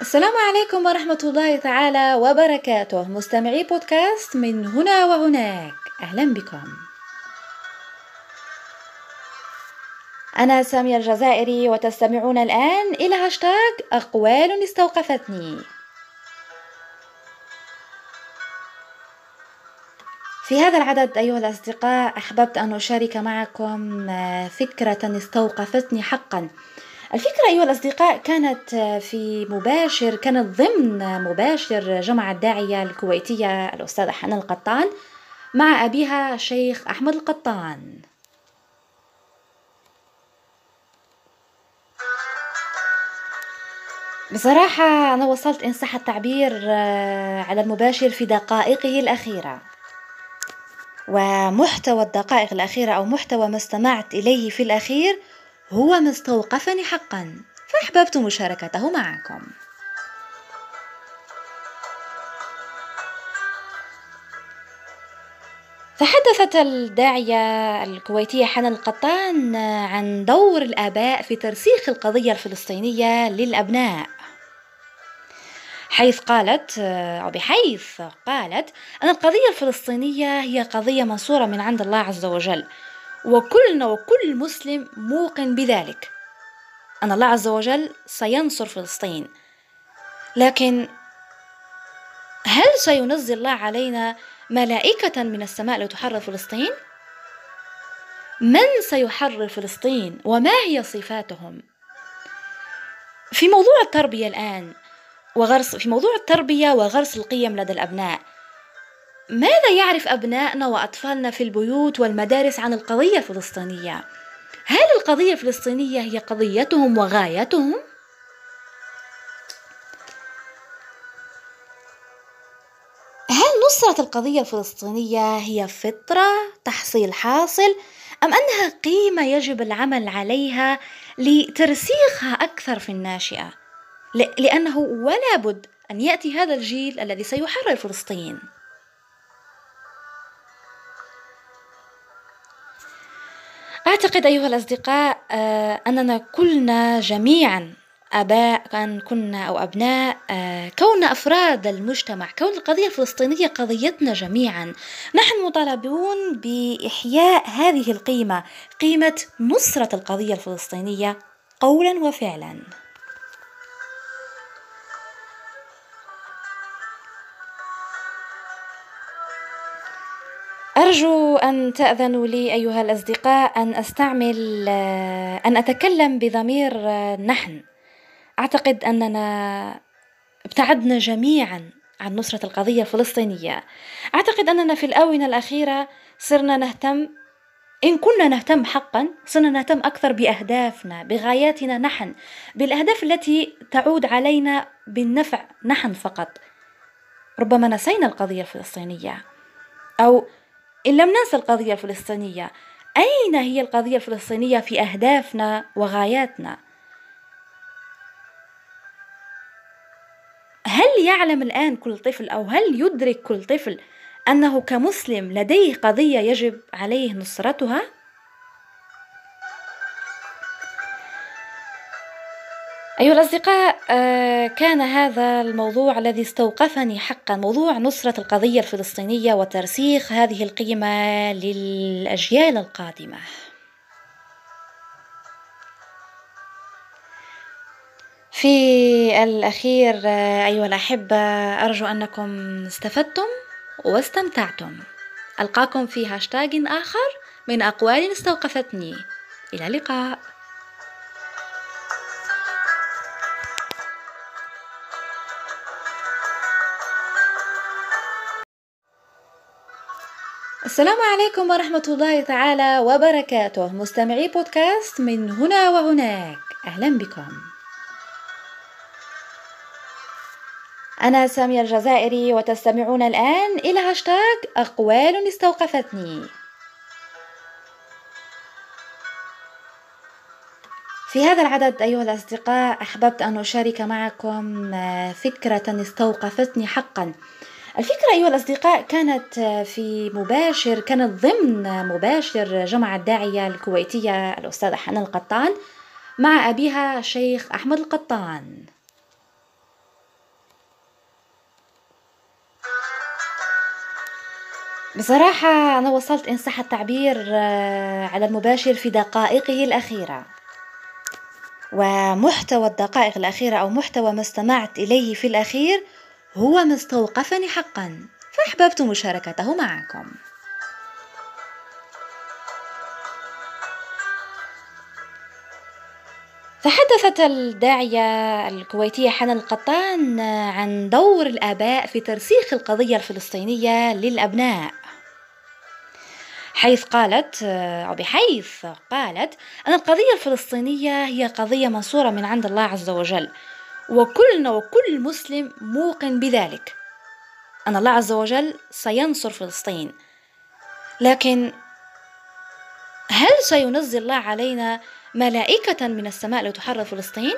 السلام عليكم ورحمة الله تعالى وبركاته. مستمعي بودكاست من هنا وهناك. أهلا بكم. أنا سامية الجزائري وتستمعون الآن إلى هاشتاغ أقوال استوقفتني. في هذا العدد أيها الأصدقاء أحببت أن أشارك معكم فكرة استوقفتني حقا. الفكرة أيها الأصدقاء كانت في مباشر كانت ضمن مباشر جمع الداعية الكويتية الأستاذة حنان القطان مع أبيها الشيخ أحمد القطان. بصراحة أنا وصلت إن صح التعبير على المباشر في دقائقه الأخيرة. ومحتوى الدقائق الأخيرة أو محتوى ما استمعت إليه في الأخير هو ما استوقفني حقا فأحببت مشاركته معكم. تحدثت الداعية الكويتية حنان القطان عن دور الآباء في ترسيخ القضية الفلسطينية للأبناء. حيث قالت أو بحيث قالت أن القضية الفلسطينية هي قضية منصورة من عند الله عز وجل. وكلنا وكل مسلم موقن بذلك أن الله عز وجل سينصر فلسطين لكن هل سينزل الله علينا ملائكة من السماء لتحرر فلسطين؟ من سيحرر فلسطين وما هي صفاتهم؟ في موضوع التربية الآن وغرس في موضوع التربية وغرس القيم لدى الأبناء ماذا يعرف أبنائنا وأطفالنا في البيوت والمدارس عن القضية الفلسطينية؟ هل القضية الفلسطينية هي قضيتهم وغايتهم؟ هل نصرة القضية الفلسطينية هي فطرة تحصيل حاصل أم أنها قيمة يجب العمل عليها لترسيخها أكثر في الناشئة؟ لأنه ولا بد أن يأتي هذا الجيل الذي سيحرر فلسطين. أعتقد أيها الأصدقاء آه، أننا كلنا جميعا آباء كان كنا أو أبناء آه، كوننا أفراد المجتمع كون القضية الفلسطينية قضيتنا جميعا نحن مطالبون بإحياء هذه القيمة قيمة نصرة القضية الفلسطينية قولا وفعلا. أرجو أن تأذنوا لي أيها الأصدقاء أن أستعمل آه، أن أتكلم بضمير آه، نحن. أعتقد أننا ابتعدنا جميعا عن نصرة القضية الفلسطينية. أعتقد أننا في الآونة الأخيرة صرنا نهتم إن كنا نهتم حقا صرنا نهتم أكثر بأهدافنا بغاياتنا نحن بالأهداف التي تعود علينا بالنفع نحن فقط. ربما نسينا القضية الفلسطينية. أو إن لم ننسى القضية الفلسطينية أين هي القضية الفلسطينية في أهدافنا وغاياتنا؟ هل يعلم الآن كل طفل أو هل يدرك كل طفل أنه كمسلم لديه قضية يجب عليه نصرتها؟ أيها الأصدقاء آه، كان هذا الموضوع الذي استوقفني حقا موضوع نصرة القضية الفلسطينية وترسيخ هذه القيمة للأجيال القادمة. في الأخير آه، أيها الأحبة أرجو أنكم استفدتم واستمتعتم. ألقاكم في هاشتاج آخر من أقوال استوقفتني. إلى اللقاء. السلام عليكم ورحمة الله تعالى وبركاته. مستمعي بودكاست من هنا وهناك. أهلا بكم. أنا سامية الجزائري وتستمعون الآن إلى هاشتاغ أقوال استوقفتني. في هذا العدد أيها الأصدقاء أحببت أن أشارك معكم فكرة استوقفتني حقا. الفكرة أيها الأصدقاء كانت في مباشر كانت ضمن مباشر جمع الداعية الكويتية الأستاذة حنان القطان مع أبيها الشيخ أحمد القطان. بصراحة أنا وصلت إن صح التعبير آه، على المباشر في دقائقه الأخيرة. ومحتوى الدقائق الأخيرة أو محتوى ما استمعت إليه في الأخير هو ما استوقفني حقا فأحببت مشاركته معكم. تحدثت الداعية الكويتية حنان القطان عن دور الآباء في ترسيخ القضية الفلسطينية للأبناء. حيث قالت أو بحيث قالت أن القضية الفلسطينية هي قضية منصورة من عند الله عز وجل. وكلنا وكل مسلم موقن بذلك أن الله عز وجل سينصر فلسطين لكن هل سينزل الله علينا ملائكة من السماء لتحرر فلسطين؟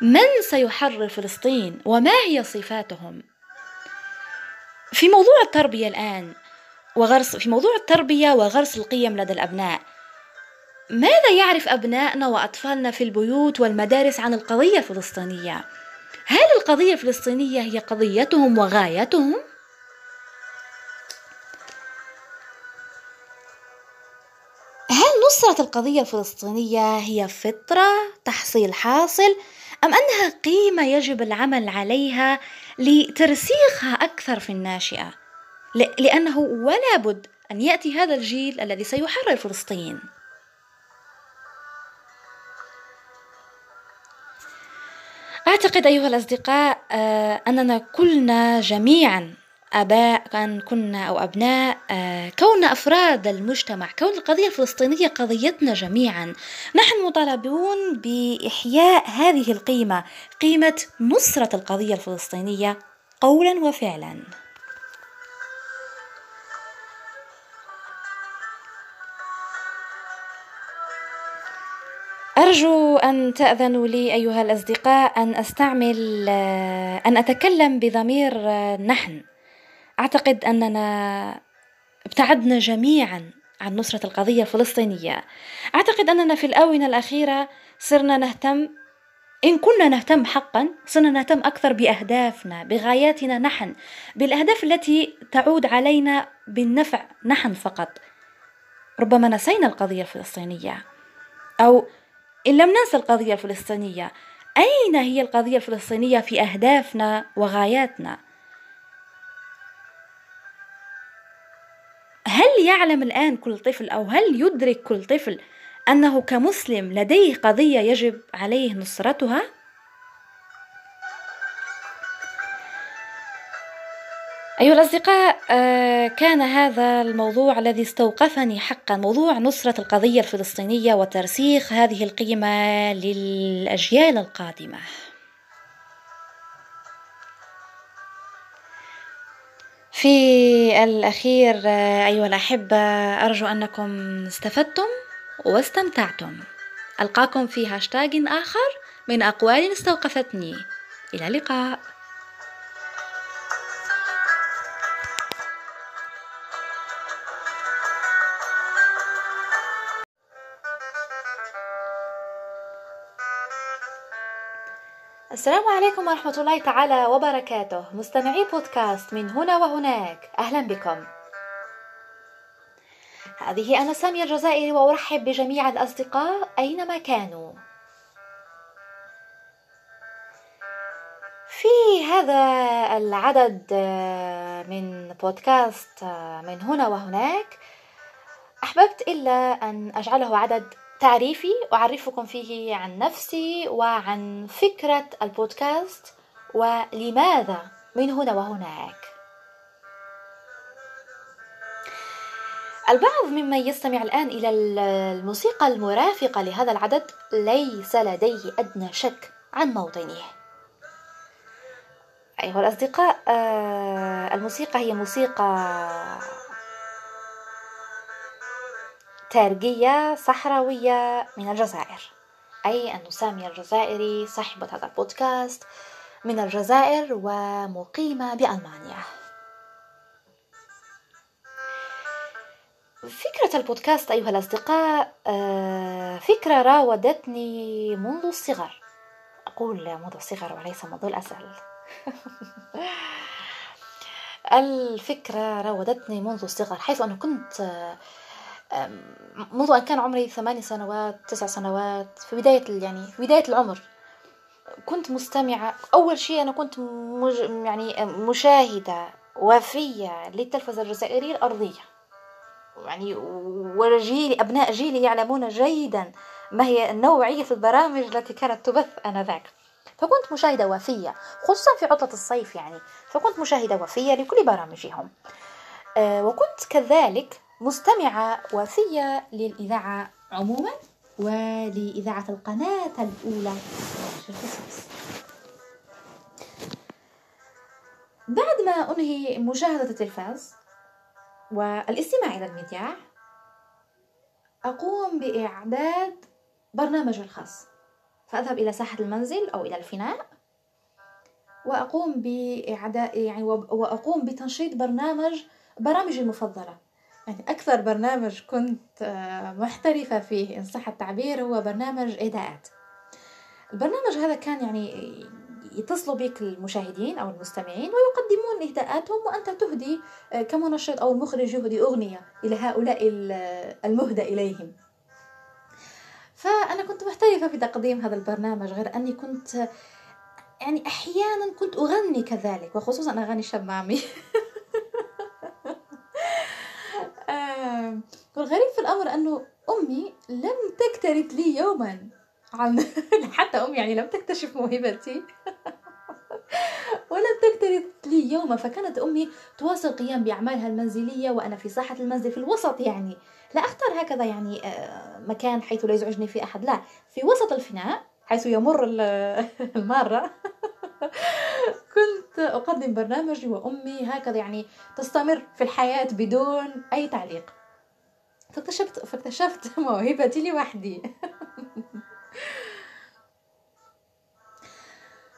من سيحرر فلسطين وما هي صفاتهم؟ في موضوع التربية الآن وغرس في موضوع التربية وغرس القيم لدى الأبناء ماذا يعرف أبنائنا وأطفالنا في البيوت والمدارس عن القضية الفلسطينية؟ هل القضية الفلسطينية هي قضيتهم وغايتهم؟ هل نصرة القضية الفلسطينية هي فطرة تحصيل حاصل أم أنها قيمة يجب العمل عليها لترسيخها أكثر في الناشئة لأنه ولا بد أن يأتي هذا الجيل الذي سيحرر فلسطين أعتقد أيها الأصدقاء آه، أننا كلنا جميعا آباء كان كنا أو أبناء آه، كوننا أفراد المجتمع كون القضية الفلسطينية قضيتنا جميعا نحن مطالبون بإحياء هذه القيمة قيمة نصرة القضية الفلسطينية قولا وفعلا. أرجو أن تأذنوا لي أيها الأصدقاء أن أستعمل أن أتكلم بضمير نحن. أعتقد أننا ابتعدنا جميعا عن نصرة القضية الفلسطينية. أعتقد أننا في الآونة الأخيرة صرنا نهتم إن كنا نهتم حقا صرنا نهتم أكثر بأهدافنا بغاياتنا نحن بالأهداف التي تعود علينا بالنفع نحن فقط. ربما نسينا القضية الفلسطينية. أو إن لم ننسى القضية الفلسطينية أين هي القضية الفلسطينية في أهدافنا وغاياتنا؟ هل يعلم الآن كل طفل أو هل يدرك كل طفل أنه كمسلم لديه قضية يجب عليه نصرتها؟ أيها الأصدقاء آه، كان هذا الموضوع الذي استوقفني حقا موضوع نصرة القضية الفلسطينية وترسيخ هذه القيمة للأجيال القادمة. في الأخير آه، أيها الأحبة أرجو أنكم استفدتم واستمتعتم. ألقاكم في هاشتاج آخر من أقوال استوقفتني. إلى اللقاء. السلام عليكم ورحمة الله تعالى وبركاته. مستمعي بودكاست من هنا وهناك. أهلا بكم. هذه أنا سامية الجزائري وأرحب بجميع الأصدقاء أينما كانوا. في هذا العدد من بودكاست من هنا وهناك أحببت إلا أن أجعله عدد تعريفي أعرفكم فيه عن نفسي وعن فكرة البودكاست ولماذا من هنا وهناك. البعض ممن يستمع الآن إلى الموسيقى المرافقة لهذا العدد ليس لديه أدنى شك عن موطنه. أيها الأصدقاء آه، الموسيقى هي موسيقى تارجية صحراوية من الجزائر. أي أن سامية الجزائري صاحبة هذا البودكاست من الجزائر ومقيمة بألمانيا. فكرة البودكاست أيها الأصدقاء آه، فكرة راودتني منذ الصغر. أقول منذ الصغر وليس منذ الأزل. الفكرة راودتني منذ الصغر حيث أنا كنت منذ أن كان عمري ثماني سنوات تسع سنوات في بداية يعني في بداية العمر. كنت مستمعة. أول شيء أنا كنت مج يعني مشاهدة وفية للتلفزة الجزائرية الأرضية. يعني وجيلي أبناء جيلي يعلمون جيدا ما هي نوعية البرامج التي كانت تبث آنذاك فكنت مشاهدة وفية خصوصا في عطلة الصيف يعني. فكنت مشاهدة وفية لكل برامجهم. آه، وكنت كذلك مستمعة وفية للإذاعة عموما ولإذاعة القناة الأولى. بعد ما أنهي مشاهدة التلفاز والاستماع إلى المذياع أقوم بإعداد برنامج الخاص. فأذهب إلى ساحة المنزل أو إلى الفناء وأقوم بإعداء يعني وأقوم بتنشيط برنامج برامجي المفضلة. يعني أكثر برنامج كنت آه، محترفة فيه إن صح التعبير هو برنامج إيداءات. البرنامج هذا كان يعني يتصلوا بك المشاهدين أو المستمعين ويقدمون إهداءاتهم وأنت تهدي آه، كمنشط أو المخرج يهدي أغنية إلى هؤلاء المهدى إليهم. فأنا كنت محترفة في تقديم هذا البرنامج غير أني كنت يعني أحيانا كنت أغني كذلك وخصوصا أغاني شمامي. والغريب في الأمر أنه أمي لم تكترث لي يوما. عن حتى أمي يعني لم تكتشف موهبتي. ولم تكترث لي يوما. فكانت أمي تواصل القيام بأعمالها المنزلية وأنا في ساحة المنزل في الوسط يعني. لا أختار هكذا يعني آه، مكان حيث لا يزعجني فيه أحد. لا في وسط الفناء حيث يمر المارة كنت أقدم برنامجي وأمي هكذا يعني تستمر في الحياة بدون أي تعليق. فاكتشفت فاكتشفت موهبتي لوحدي.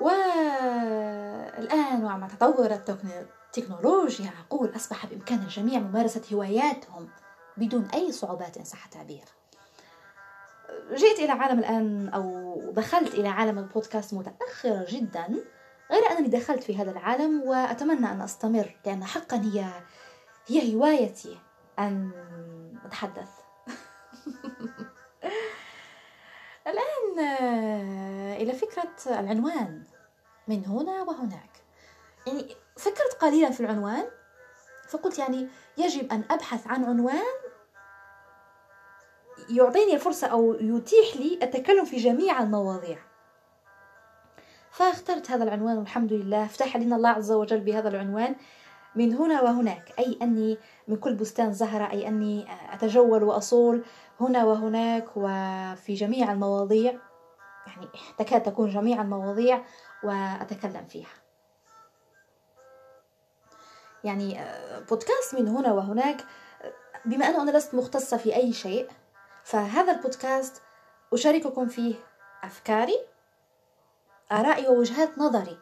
والآن ومع تطور التكنولوجيا أقول أصبح بإمكان الجميع ممارسة هواياتهم بدون أي صعوبات إن صح التعبير. جئت إلى عالم الآن أو دخلت إلى عالم البودكاست متأخرة جدا غير أنني دخلت في هذا العالم وأتمنى أن أستمر لأن حقا هي هي هوايتي أن أتحدث الآن آه، إلى فكرة العنوان من هنا وهناك. يعني فكرت قليلا في العنوان فقلت يعني يجب أن أبحث عن عنوان يعطيني الفرصة أو يتيح لي التكلم في جميع المواضيع. فاخترت هذا العنوان والحمد لله. فتح لنا الله عز وجل بهذا العنوان. من هنا وهناك أي أني من كل بستان زهرة أي أني أتجول وأصول هنا وهناك وفي جميع المواضيع يعني تكاد تكون جميع المواضيع وأتكلم فيها. يعني بودكاست من هنا وهناك بما أنه أنا لست مختصة في أي شيء فهذا البودكاست أشارككم فيه أفكاري آرائي ووجهات نظري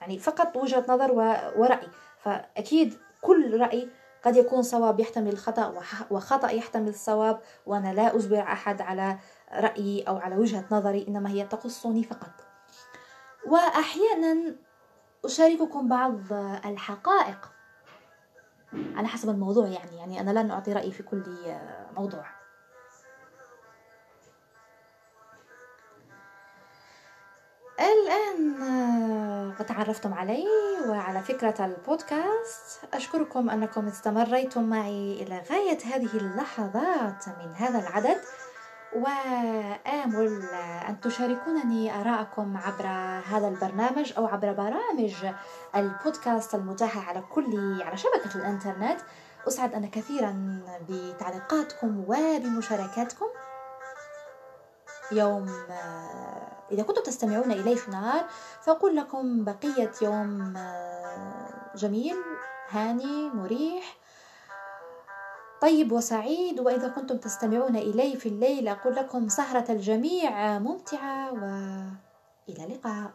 يعني فقط وجهة نظر ورأي. فأكيد كل رأي قد يكون صواب يحتمل الخطأ وخطأ يحتمل الصواب وأنا لا أجبر أحد على رأيي أو على وجهة نظري إنما هي تخصني فقط. وأحيانا أشارككم بعض الحقائق على حسب الموضوع يعني يعني أنا لن أعطي رأيي في كل موضوع. الآن آه، تعرفتم علي وعلى فكرة البودكاست. أشكركم أنكم استمريتم معي إلى غاية هذه اللحظات من هذا العدد. وآمل أن تشاركونني آراءكم عبر هذا البرنامج أو عبر برامج البودكاست المتاحة على كل على شبكة الإنترنت. أسعد أنا كثيرا بتعليقاتكم وبمشاركاتكم. يوم آه، إذا كنتم تستمعون إلي في النهار فأقول لكم بقية يوم آه، جميل هاني مريح طيب وسعيد. وإذا كنتم تستمعون إلي في الليل أقول لكم سهرة الجميع ممتعة وإلى اللقاء.